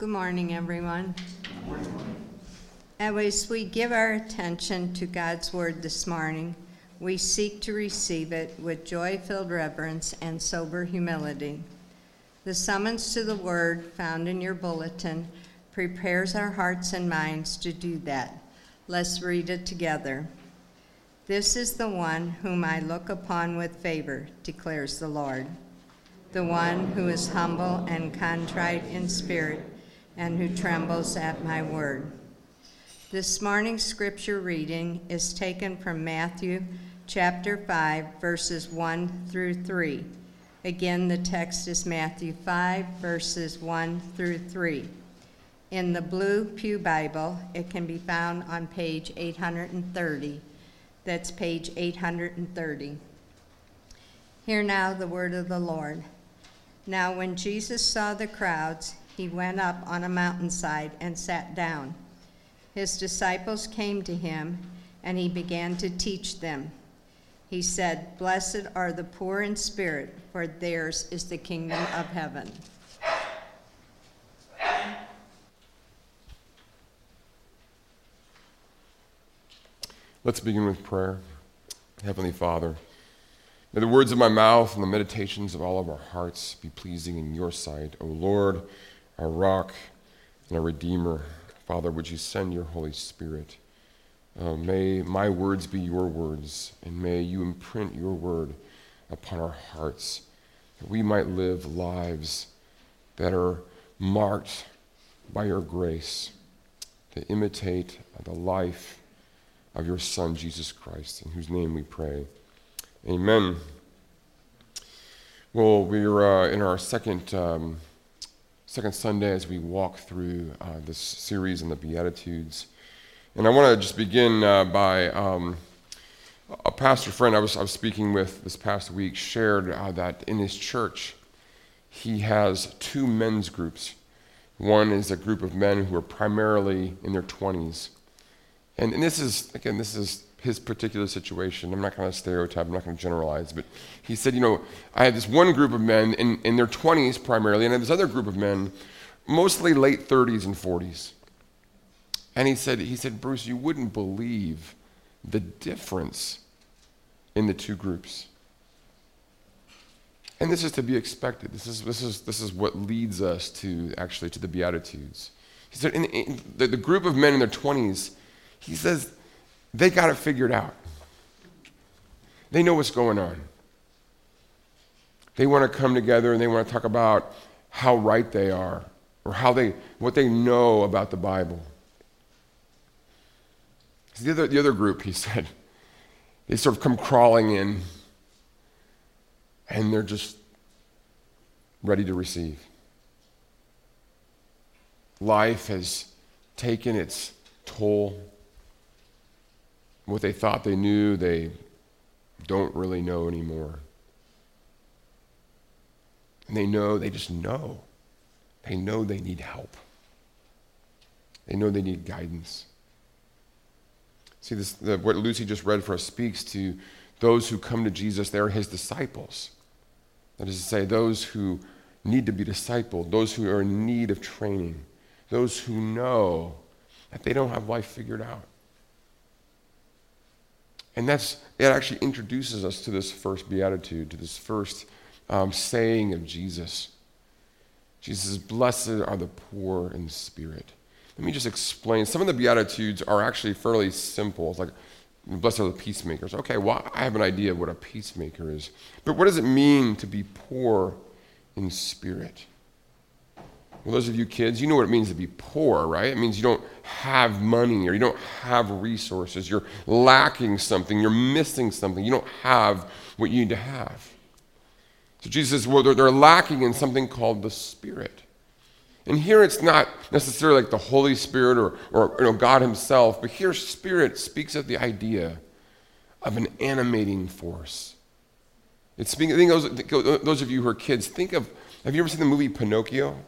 Good morning, everyone. As we give our attention to God's Word this morning, we seek to receive it with joy filled reverence and sober humility. The summons to the Word found in your bulletin prepares our hearts and minds to do that. Let's read it together. This is the one whom I look upon with favor, declares the Lord. The one who is humble and contrite in spirit and who trembles at my word. This morning's scripture reading is taken from Matthew chapter 5, verses 1 through 3. Again, the text is Matthew 5, verses 1 through 3. In the Blue Pew Bible, it can be found on page 830. That's page 830. Hear now the word of the Lord. Now, when Jesus saw the crowds, he went up on a mountainside and sat down. His disciples came to him, and he began to teach them. He said, Blessed are the poor in spirit, for theirs is the kingdom of heaven. Let's begin with prayer. Heavenly Father, may the words of my mouth and the meditations of all of our hearts be pleasing in your sight. O Lord, our rock and our redeemer. Father, would you send your Holy Spirit? Uh, may my words be your words, and may you imprint your word upon our hearts, that we might live lives that are marked by your grace, to imitate the life of your Son, Jesus Christ, in whose name we pray. Amen. Well, we're uh, in our second. Um, second Sunday as we walk through uh, this series in the Beatitudes. And I want to just begin uh, by um, a pastor friend I was, I was speaking with this past week shared uh, that in his church he has two men's groups. One is a group of men who are primarily in their 20s. And, and this is, again, this is his particular situation. I'm not going to stereotype, I'm not going to generalize, but he said, you know, I had this one group of men in, in their 20s primarily, and I had this other group of men, mostly late 30s and 40s. And he said, he said, Bruce, you wouldn't believe the difference in the two groups. And this is to be expected. This is, this is, this is what leads us to actually to the Beatitudes. He said, in, in the, the group of men in their 20s, he says, they got it figured out. They know what's going on. They want to come together and they want to talk about how right they are or how they, what they know about the Bible. The other, the other group, he said, they sort of come crawling in and they're just ready to receive. Life has taken its toll. What they thought they knew, they don't really know anymore. And they know, they just know. They know they need help. They know they need guidance. See, this, the, what Lucy just read for us speaks to those who come to Jesus. They're his disciples. That is to say, those who need to be discipled, those who are in need of training, those who know that they don't have life figured out. And that's, it actually introduces us to this first beatitude, to this first um, saying of Jesus. Jesus says, Blessed are the poor in spirit. Let me just explain. Some of the Beatitudes are actually fairly simple. It's like, Blessed are the peacemakers. Okay, well, I have an idea of what a peacemaker is. But what does it mean to be poor in spirit? Well, those of you kids, you know what it means to be poor, right? It means you don't have money or you don't have resources. You're lacking something. You're missing something. You don't have what you need to have. So Jesus says, well, they're, they're lacking in something called the Spirit. And here it's not necessarily like the Holy Spirit or, or you know, God Himself, but here Spirit speaks of the idea of an animating force. It's speaking, I think those, those of you who are kids, think of, have you ever seen the movie Pinocchio?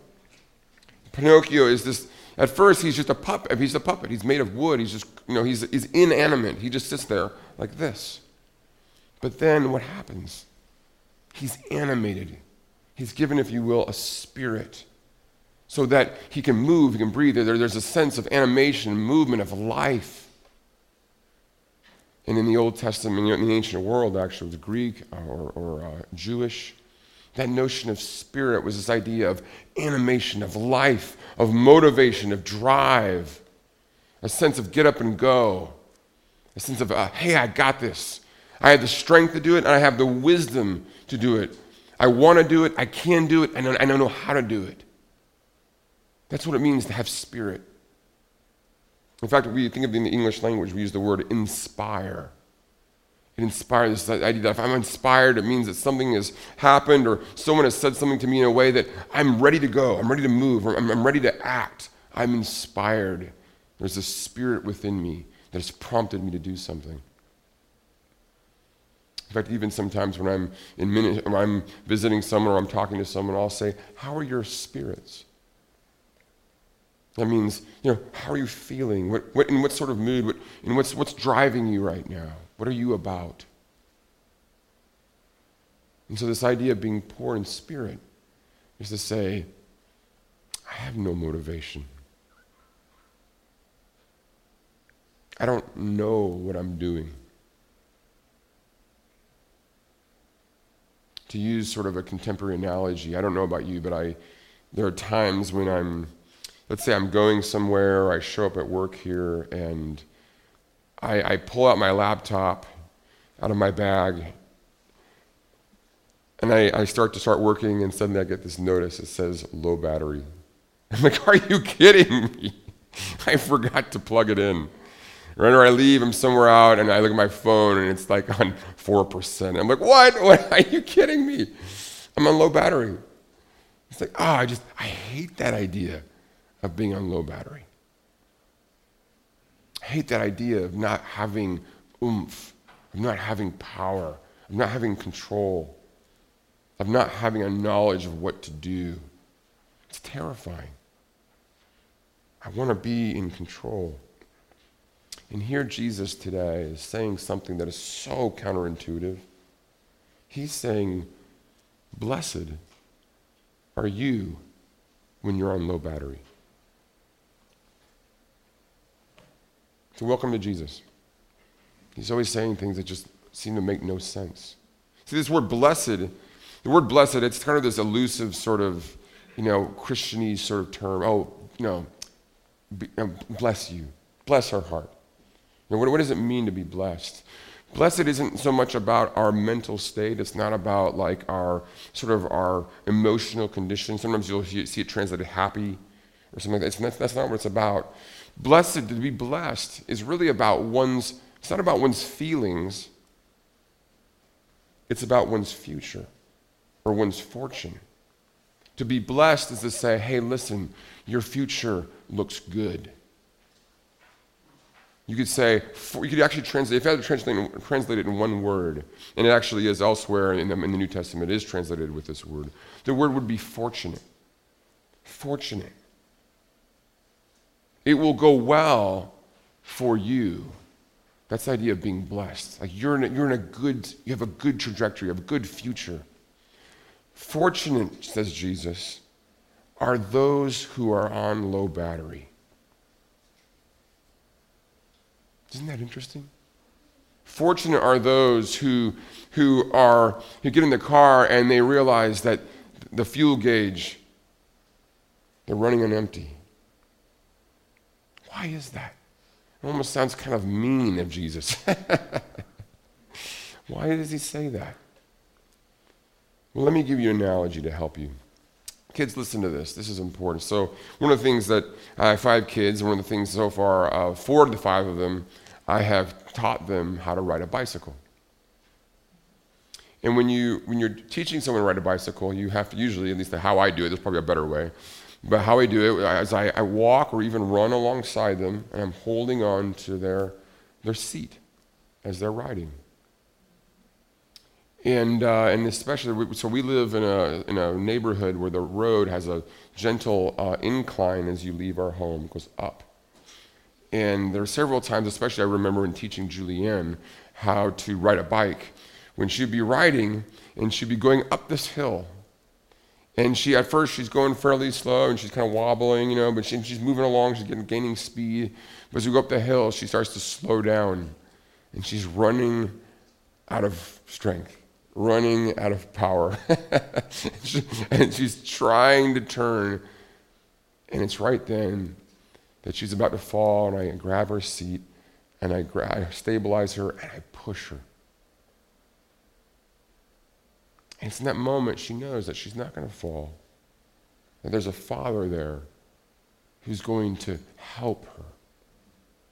Pinocchio is this, at first he's just a puppet. He's a puppet. He's made of wood. He's just, you know, he's, he's inanimate. He just sits there like this. But then what happens? He's animated. He's given, if you will, a spirit. so that he can move, he can breathe. There, there's a sense of animation, movement, of life. And in the Old Testament, in the ancient world, actually, the Greek or, or uh, Jewish, that notion of spirit was this idea of animation, of life, of motivation, of drive, a sense of get up and go, a sense of, uh, hey, I got this. I have the strength to do it, and I have the wisdom to do it. I want to do it, I can do it, and I know how to do it. That's what it means to have spirit. In fact, we think of it in the English language, we use the word inspire. It inspires this idea that if I'm inspired, it means that something has happened or someone has said something to me in a way that I'm ready to go, I'm ready to move, I'm, I'm ready to act. I'm inspired. There's a spirit within me that has prompted me to do something. In fact, even sometimes when I'm in minute, when I'm visiting someone or I'm talking to someone, I'll say, "How are your spirits?" That means, you know, how are you feeling? What, what, in what sort of mood? What, what's, what's driving you right now? What are you about? And so, this idea of being poor in spirit is to say, I have no motivation. I don't know what I'm doing. To use sort of a contemporary analogy, I don't know about you, but I, there are times when I'm let's say I'm going somewhere, I show up at work here, and I, I pull out my laptop out of my bag, and I, I start to start working, and suddenly I get this notice that says low battery. I'm like, are you kidding me? I forgot to plug it in. Or I leave, I'm somewhere out, and I look at my phone, and it's like on 4%. I'm like, what? what? Are you kidding me? I'm on low battery. It's like, oh, I just, I hate that idea of being on low battery. I hate that idea of not having oomph, of not having power, of not having control, of not having a knowledge of what to do. It's terrifying. I want to be in control. And here Jesus today is saying something that is so counterintuitive. He's saying, Blessed are you when you're on low battery. Welcome to Jesus. He's always saying things that just seem to make no sense. See, this word blessed, the word blessed, it's kind of this elusive sort of, you know, Christianese sort of term. Oh, you know, bless you, bless our heart. You know, what, what does it mean to be blessed? Blessed isn't so much about our mental state. It's not about like our sort of our emotional condition. Sometimes you'll see it translated happy or something like that. That's, that's not what it's about. Blessed, to be blessed, is really about one's, it's not about one's feelings, it's about one's future or one's fortune. To be blessed is to say, hey, listen, your future looks good. You could say, you could actually translate, if you had to translate, translate it in one word, and it actually is elsewhere in the, in the New Testament, it is translated with this word. The word would be fortunate. Fortunate. It will go well for you. That's the idea of being blessed. Like you're in a, you're in a good, you have a good trajectory, you have a good future. Fortunate, says Jesus, are those who are on low battery. Isn't that interesting? Fortunate are those who, who are who get in the car and they realize that the fuel gauge they're running on empty. Why is that? It almost sounds kind of mean of Jesus. Why does he say that? Well, let me give you an analogy to help you. Kids, listen to this. This is important. So, one of the things that I have five kids, one of the things so far, uh, four of the five of them, I have taught them how to ride a bicycle. And when, you, when you're teaching someone to ride a bicycle, you have to usually, at least how I do it, there's probably a better way, but how I do it is I, I walk or even run alongside them, and I'm holding on to their, their seat as they're riding. And, uh, and especially, so we live in a, in a neighborhood where the road has a gentle uh, incline as you leave our home, goes up. And there are several times, especially I remember in teaching Julianne how to ride a bike, when she'd be riding and she'd be going up this hill And she, at first, she's going fairly slow and she's kind of wobbling, you know, but she, she's moving along, she's getting, gaining speed. But as we go up the hill, she starts to slow down and she's running out of strength, running out of power. and she's trying to turn. And it's right then that she's about to fall, and I grab her seat and I, gra- I stabilize her and I push her. And it's in that moment she knows that she's not going to fall, that there's a father there who's going to help her,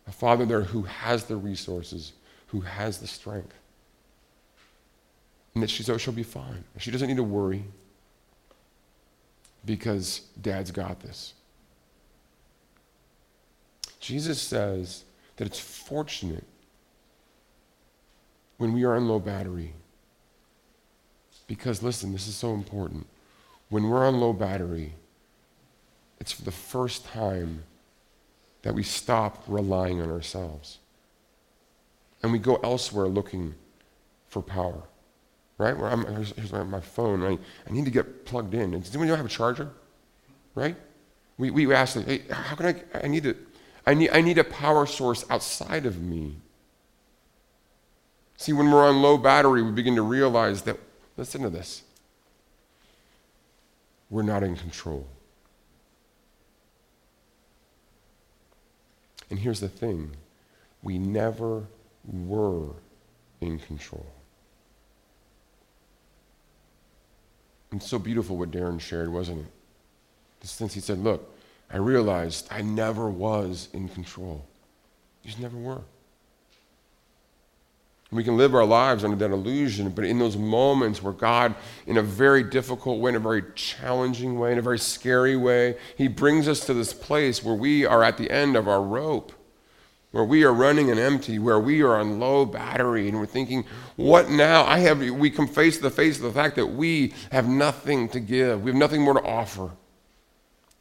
a father there who has the resources, who has the strength. And that she's, oh, she'll be fine. She doesn't need to worry because dad's got this. Jesus says that it's fortunate when we are on low battery. Because, listen, this is so important. When we're on low battery, it's for the first time that we stop relying on ourselves. And we go elsewhere looking for power. Right? Where I'm, here's, here's my phone. I, I need to get plugged in. Does anyone have a charger? Right? We, we ask, hey, how can I, I need to, I need, I need a power source outside of me. See, when we're on low battery, we begin to realize that, listen to this, we're not in control. And here's the thing we never were in control. It's so beautiful what Darren shared, wasn't it? Since he said, Look, I realized I never was in control. You just never were. We can live our lives under that illusion, but in those moments where God, in a very difficult way, in a very challenging way, in a very scary way, He brings us to this place where we are at the end of our rope, where we are running an empty, where we are on low battery, and we're thinking, what now? I have, we come face to the face of the fact that we have nothing to give, we have nothing more to offer.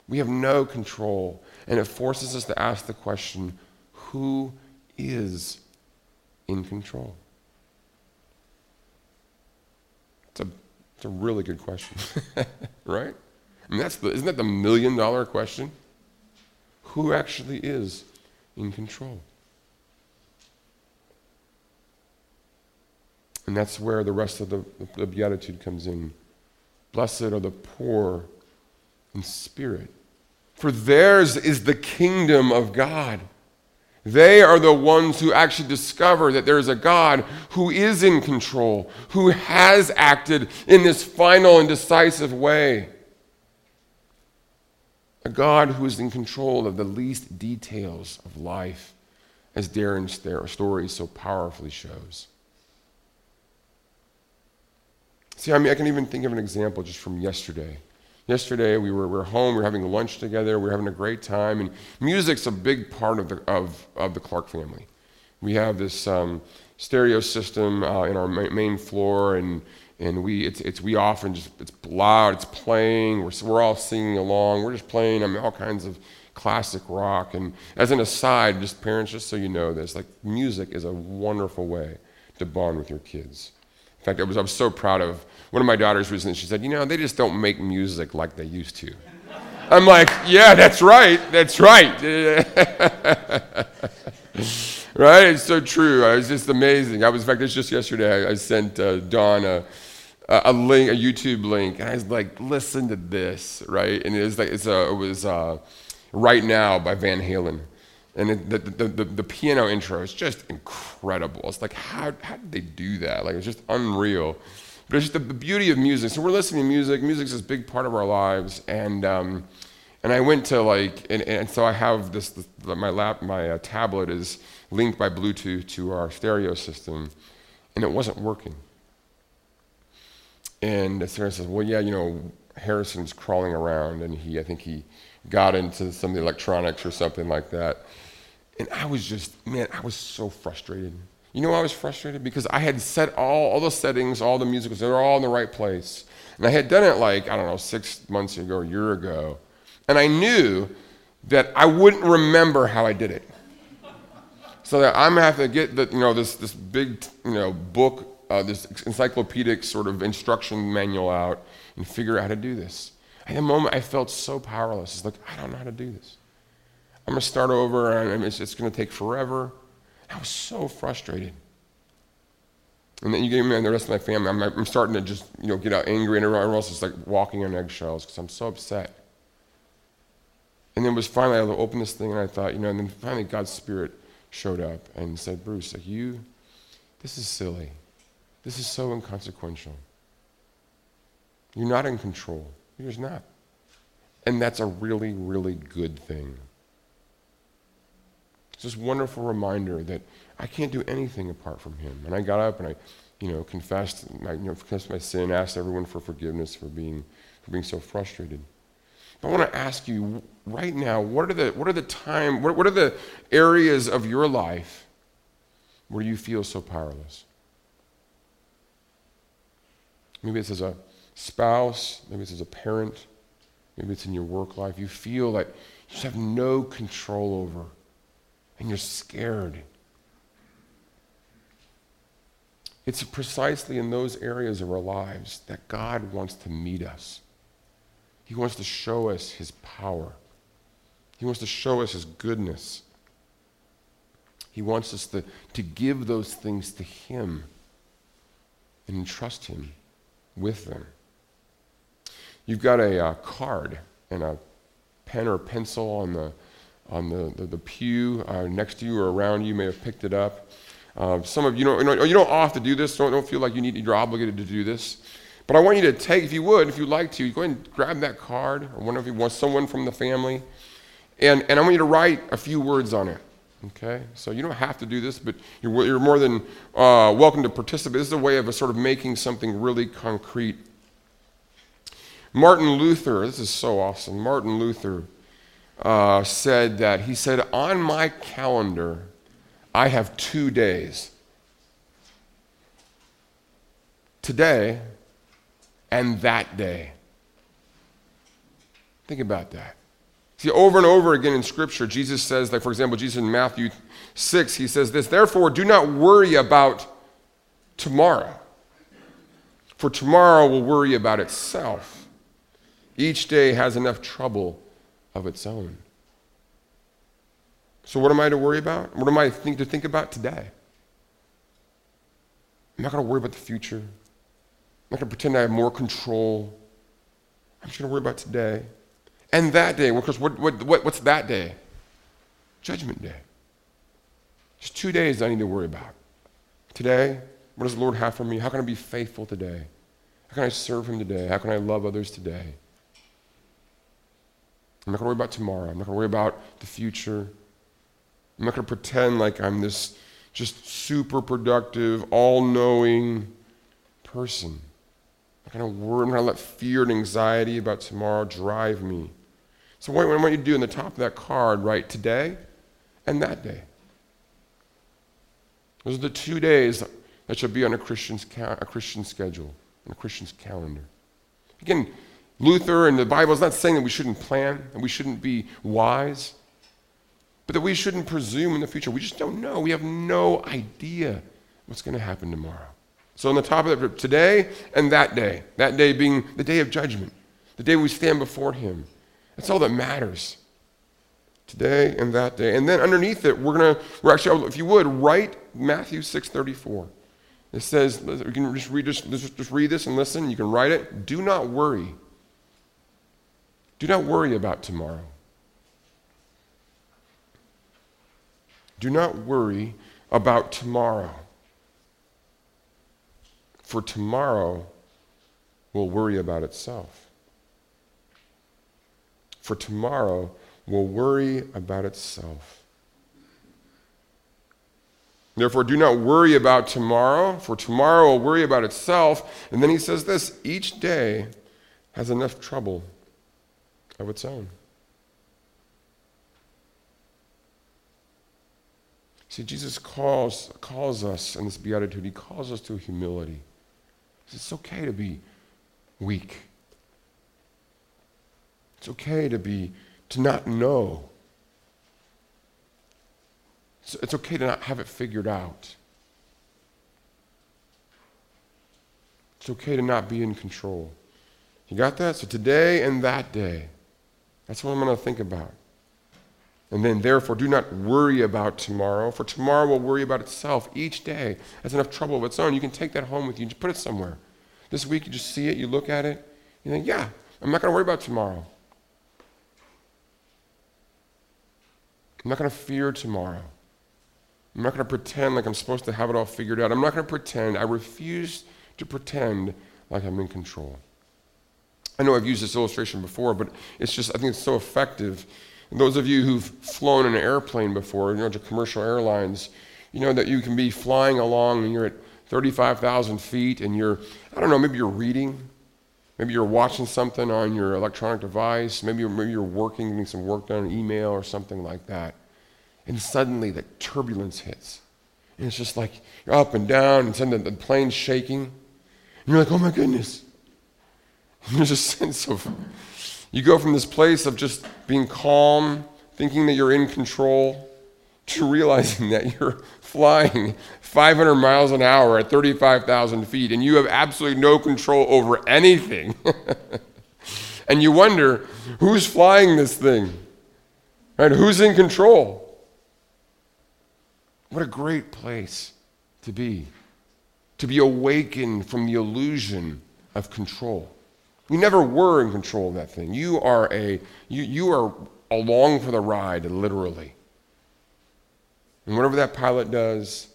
We have no control. And it forces us to ask the question who is in control? It's a, it's a really good question, right? I mean, that's the, isn't that the million dollar question? Who actually is in control? And that's where the rest of the, the Beatitude comes in. Blessed are the poor in spirit, for theirs is the kingdom of God. They are the ones who actually discover that there is a God who is in control, who has acted in this final and decisive way. A God who is in control of the least details of life, as Darren's story so powerfully shows. See, I mean, I can even think of an example just from yesterday. Yesterday, we were, we were home, we were having lunch together, we were having a great time, and music's a big part of the, of, of the Clark family. We have this um, stereo system uh, in our main floor, and, and we, it's, it's, we often just, it's loud, it's playing, we're, we're all singing along, we're just playing I mean, all kinds of classic rock. And as an aside, just parents, just so you know this, like music is a wonderful way to bond with your kids. In fact, I was, I was so proud of one of my daughters was recently, she said, You know, they just don't make music like they used to. I'm like, Yeah, that's right. That's right. right? It's so true. I was just amazing. I was, in fact, it's just yesterday, I, I sent uh, Dawn a, a link, a YouTube link, and I was like, listen to this, right? And it was like, it's a, it was uh, Right Now by Van Halen. And the, the, the, the, piano intro is just incredible. It's like, how, how did they do that? Like, it's just unreal. But it's just the, the, beauty of music. So we're listening to music. Music's this big part of our lives. And, um, and I went to like, and, and so I have this, this my lap, my uh, tablet is linked by Bluetooth to our stereo system, and it wasn't working. And Sarah says, well, yeah, you know, Harrison's crawling around, and he, I think he got into some of the electronics or something like that. And I was just, man, I was so frustrated. You know I was frustrated? Because I had set all, all the settings, all the music, they were all in the right place. And I had done it like, I don't know, six months ago, a year ago. And I knew that I wouldn't remember how I did it. So that I'm gonna have to get the, you know, this, this big, you know, book uh, this encyclopedic sort of instruction manual out and figure out how to do this. At the moment, I felt so powerless. It's like, I don't know how to do this. I'm to start over, and it's, it's to take forever. I was so frustrated. And then you get me and the rest of my family. I'm, I'm starting to just, you know, get out angry, and everyone else is like walking on eggshells because I'm so upset. And then it was finally I opened this thing, and I thought, you know, and then finally God's Spirit showed up and said, Bruce, like you, this is silly. This is so inconsequential. You're not in control. You're just not. And that's a really, really good thing. It's this wonderful reminder that I can't do anything apart from Him. And I got up and I, you know, confessed, my, you know, confessed my sin, asked everyone for forgiveness for being, for being so frustrated. But I want to ask you right now, what are the, what are the time, what, what are the areas of your life where you feel so powerless? Maybe it's as a spouse, maybe it's as a parent, maybe it's in your work life. You feel like you just have no control over and you're scared. It's precisely in those areas of our lives that God wants to meet us. He wants to show us His power, He wants to show us His goodness. He wants us to, to give those things to Him and entrust Him with them. You've got a uh, card and a pen or pencil on the on the, the, the pew uh, next to you or around you. may have picked it up. Uh, some of you don't, you don't, you don't have to do this. Don't, don't feel like you need, you're obligated to do this. But I want you to take, if you would, if you'd like to, go ahead and grab that card, or one of you want someone from the family, and, and I want you to write a few words on it. Okay? So you don't have to do this, but you're, you're more than uh, welcome to participate. This is a way of a sort of making something really concrete. Martin Luther, this is so awesome. Martin Luther uh, said that he said, On my calendar, I have two days today and that day. Think about that. See, over and over again in Scripture, Jesus says, like for example, Jesus in Matthew 6, he says this Therefore, do not worry about tomorrow, for tomorrow will worry about itself. Each day has enough trouble of its own. So, what am I to worry about? What am I think, to think about today? I'm not going to worry about the future. I'm not going to pretend I have more control. I'm just going to worry about today. And that day, because what, what, what, what's that day? Judgment day. Just two days I need to worry about. Today, what does the Lord have for me? How can I be faithful today? How can I serve Him today? How can I love others today? I'm not going to worry about tomorrow. I'm not going to worry about the future. I'm not going to pretend like I'm this just super productive, all knowing person. I'm not going to worry. I'm not going to let fear and anxiety about tomorrow drive me. So, what I want you to do in the top of that card, write today and that day. Those are the two days that should be on a Christian's, a Christian schedule, on a Christian's calendar. Again, Luther and the Bible is not saying that we shouldn't plan and we shouldn't be wise, but that we shouldn't presume in the future. We just don't know. We have no idea what's going to happen tomorrow. So, on the top of that, today and that day, that day being the day of judgment, the day we stand before Him. That's all that matters. Today and that day. And then underneath it, we're going to, we're actually, if you would, write Matthew 6.34. It says, you can just read, just, just read this and listen. You can write it. Do not worry do not worry about tomorrow. Do not worry about tomorrow. For tomorrow will worry about itself. For tomorrow will worry about itself. Therefore, do not worry about tomorrow, for tomorrow will worry about itself. And then he says this each day has enough trouble of its own. See, Jesus calls, calls us in this beatitude, he calls us to humility. It's okay to be weak. It's okay to be to not know. It's, it's okay to not have it figured out. It's okay to not be in control. You got that? So today and that day, that's what I'm going to think about. And then, therefore, do not worry about tomorrow, for tomorrow will worry about itself. Each day has enough trouble of its own. You can take that home with you and just put it somewhere. This week, you just see it, you look at it, you think, yeah, I'm not going to worry about tomorrow. I'm not going to fear tomorrow. I'm not going to pretend like I'm supposed to have it all figured out. I'm not going to pretend. I refuse to pretend like I'm in control. I know I've used this illustration before, but it's just, I think it's so effective. And those of you who've flown in an airplane before, you know, to commercial airlines, you know that you can be flying along and you're at 35,000 feet and you're, I don't know, maybe you're reading, maybe you're watching something on your electronic device, maybe you're, maybe you're working, getting some work done, an email or something like that. And suddenly the turbulence hits. And it's just like you're up and down, and suddenly the plane's shaking. And you're like, oh my goodness. There's a sense of, you go from this place of just being calm, thinking that you're in control, to realizing that you're flying 500 miles an hour at 35,000 feet and you have absolutely no control over anything. and you wonder, who's flying this thing? Right? Who's in control? What a great place to be. To be awakened from the illusion of control. You never were in control of that thing. You are a you, you are along for the ride, literally. And whatever that pilot does,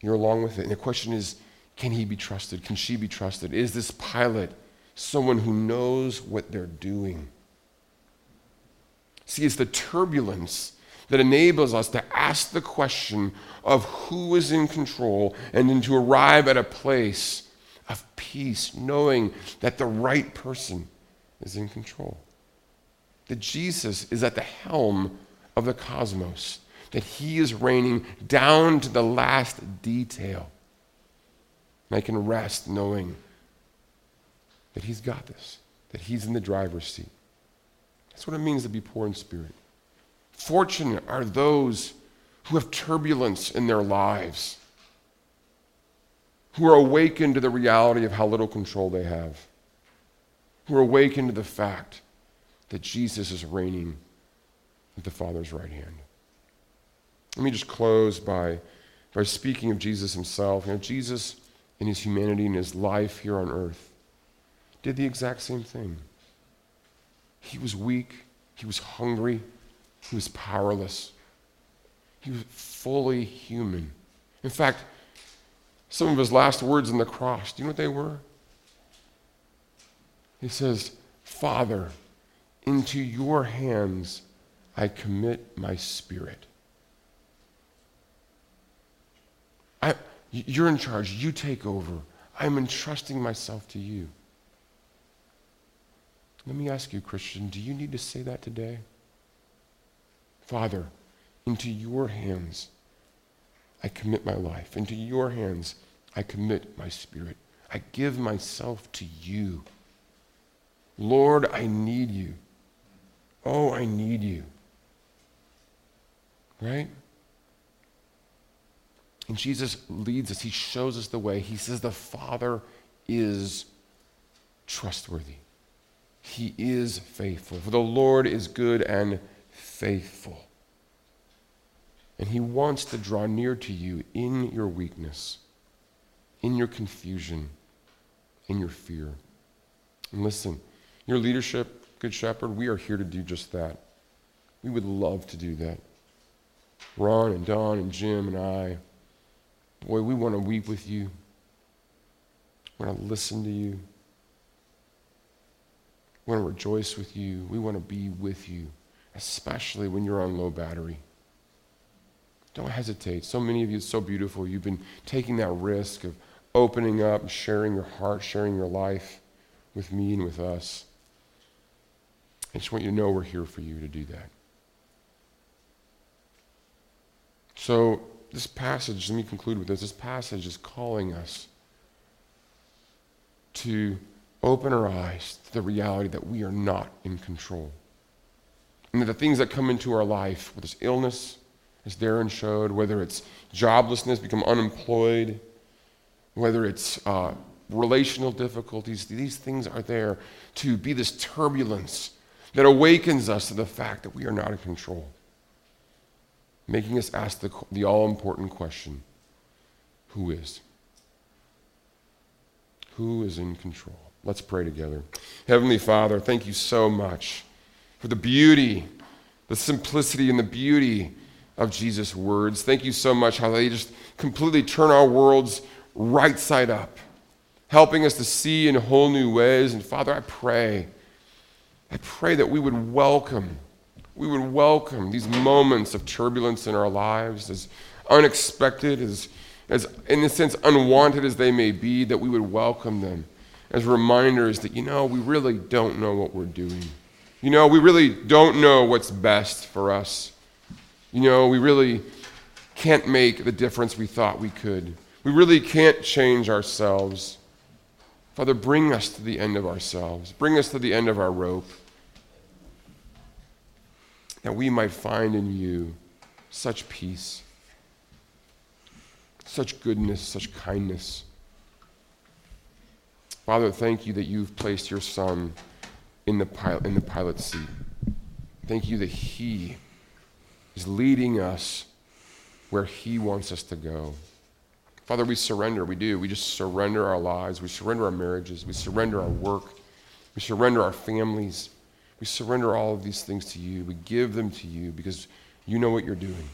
you're along with it. And the question is, can he be trusted? Can she be trusted? Is this pilot someone who knows what they're doing? See, it's the turbulence that enables us to ask the question of who is in control and then to arrive at a place peace, knowing that the right person is in control. That Jesus is at the helm of the cosmos, that he is reigning down to the last detail. And I can rest knowing that he's got this, that he's in the driver's seat. That's what it means to be poor in spirit. Fortunate are those who have turbulence in their lives, who are awakened to the reality of how little control they have, who are awakened to the fact that Jesus is reigning at the Father's right hand. Let me just close by, by speaking of Jesus himself. You know, Jesus, in his humanity and his life here on earth, did the exact same thing. He was weak, he was hungry, he was powerless. He was fully human. In fact, some of his last words on the cross, do you know what they were? He says, Father, into your hands I commit my spirit. I, you're in charge. You take over. I'm entrusting myself to you. Let me ask you, Christian, do you need to say that today? Father, into your hands I commit my life. Into your hands I commit my spirit. I give myself to you. Lord, I need you. Oh, I need you. Right? And Jesus leads us, He shows us the way. He says the Father is trustworthy, He is faithful. For the Lord is good and faithful. And He wants to draw near to you in your weakness, in your confusion, in your fear. And listen, your leadership, Good Shepherd, we are here to do just that. We would love to do that. Ron and Don and Jim and I, boy, we want to weep with you. We want to listen to you. We want to rejoice with you. We want to be with you especially when you're on low battery. Don't hesitate. So many of you, it's so beautiful. You've been taking that risk of opening up, sharing your heart, sharing your life with me and with us. I just want you to know we're here for you to do that. So, this passage, let me conclude with this. This passage is calling us to open our eyes to the reality that we are not in control. And that the things that come into our life, whether it's illness, as Darren showed, whether it's joblessness, become unemployed, whether it's uh, relational difficulties, these things are there to be this turbulence that awakens us to the fact that we are not in control, making us ask the, the all important question who is? Who is in control? Let's pray together. Heavenly Father, thank you so much for the beauty, the simplicity, and the beauty of Jesus' words. Thank you so much how they just completely turn our worlds right side up, helping us to see in whole new ways. And Father, I pray, I pray that we would welcome, we would welcome these moments of turbulence in our lives, as unexpected, as, as in a sense unwanted as they may be, that we would welcome them as reminders that, you know, we really don't know what we're doing. You know, we really don't know what's best for us. You know, we really can't make the difference we thought we could. We really can't change ourselves. Father, bring us to the end of ourselves. Bring us to the end of our rope. That we might find in you such peace, such goodness, such kindness. Father, thank you that you've placed your Son in the, pilot, in the pilot's seat. Thank you that he is leading us where he wants us to go. Father, we surrender. We do. We just surrender our lives. We surrender our marriages. We surrender our work. We surrender our families. We surrender all of these things to you. We give them to you because you know what you're doing.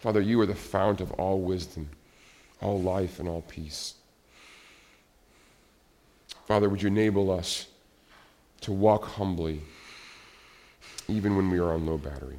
Father, you are the fount of all wisdom, all life, and all peace. Father, would you enable us to walk humbly even when we are on low battery?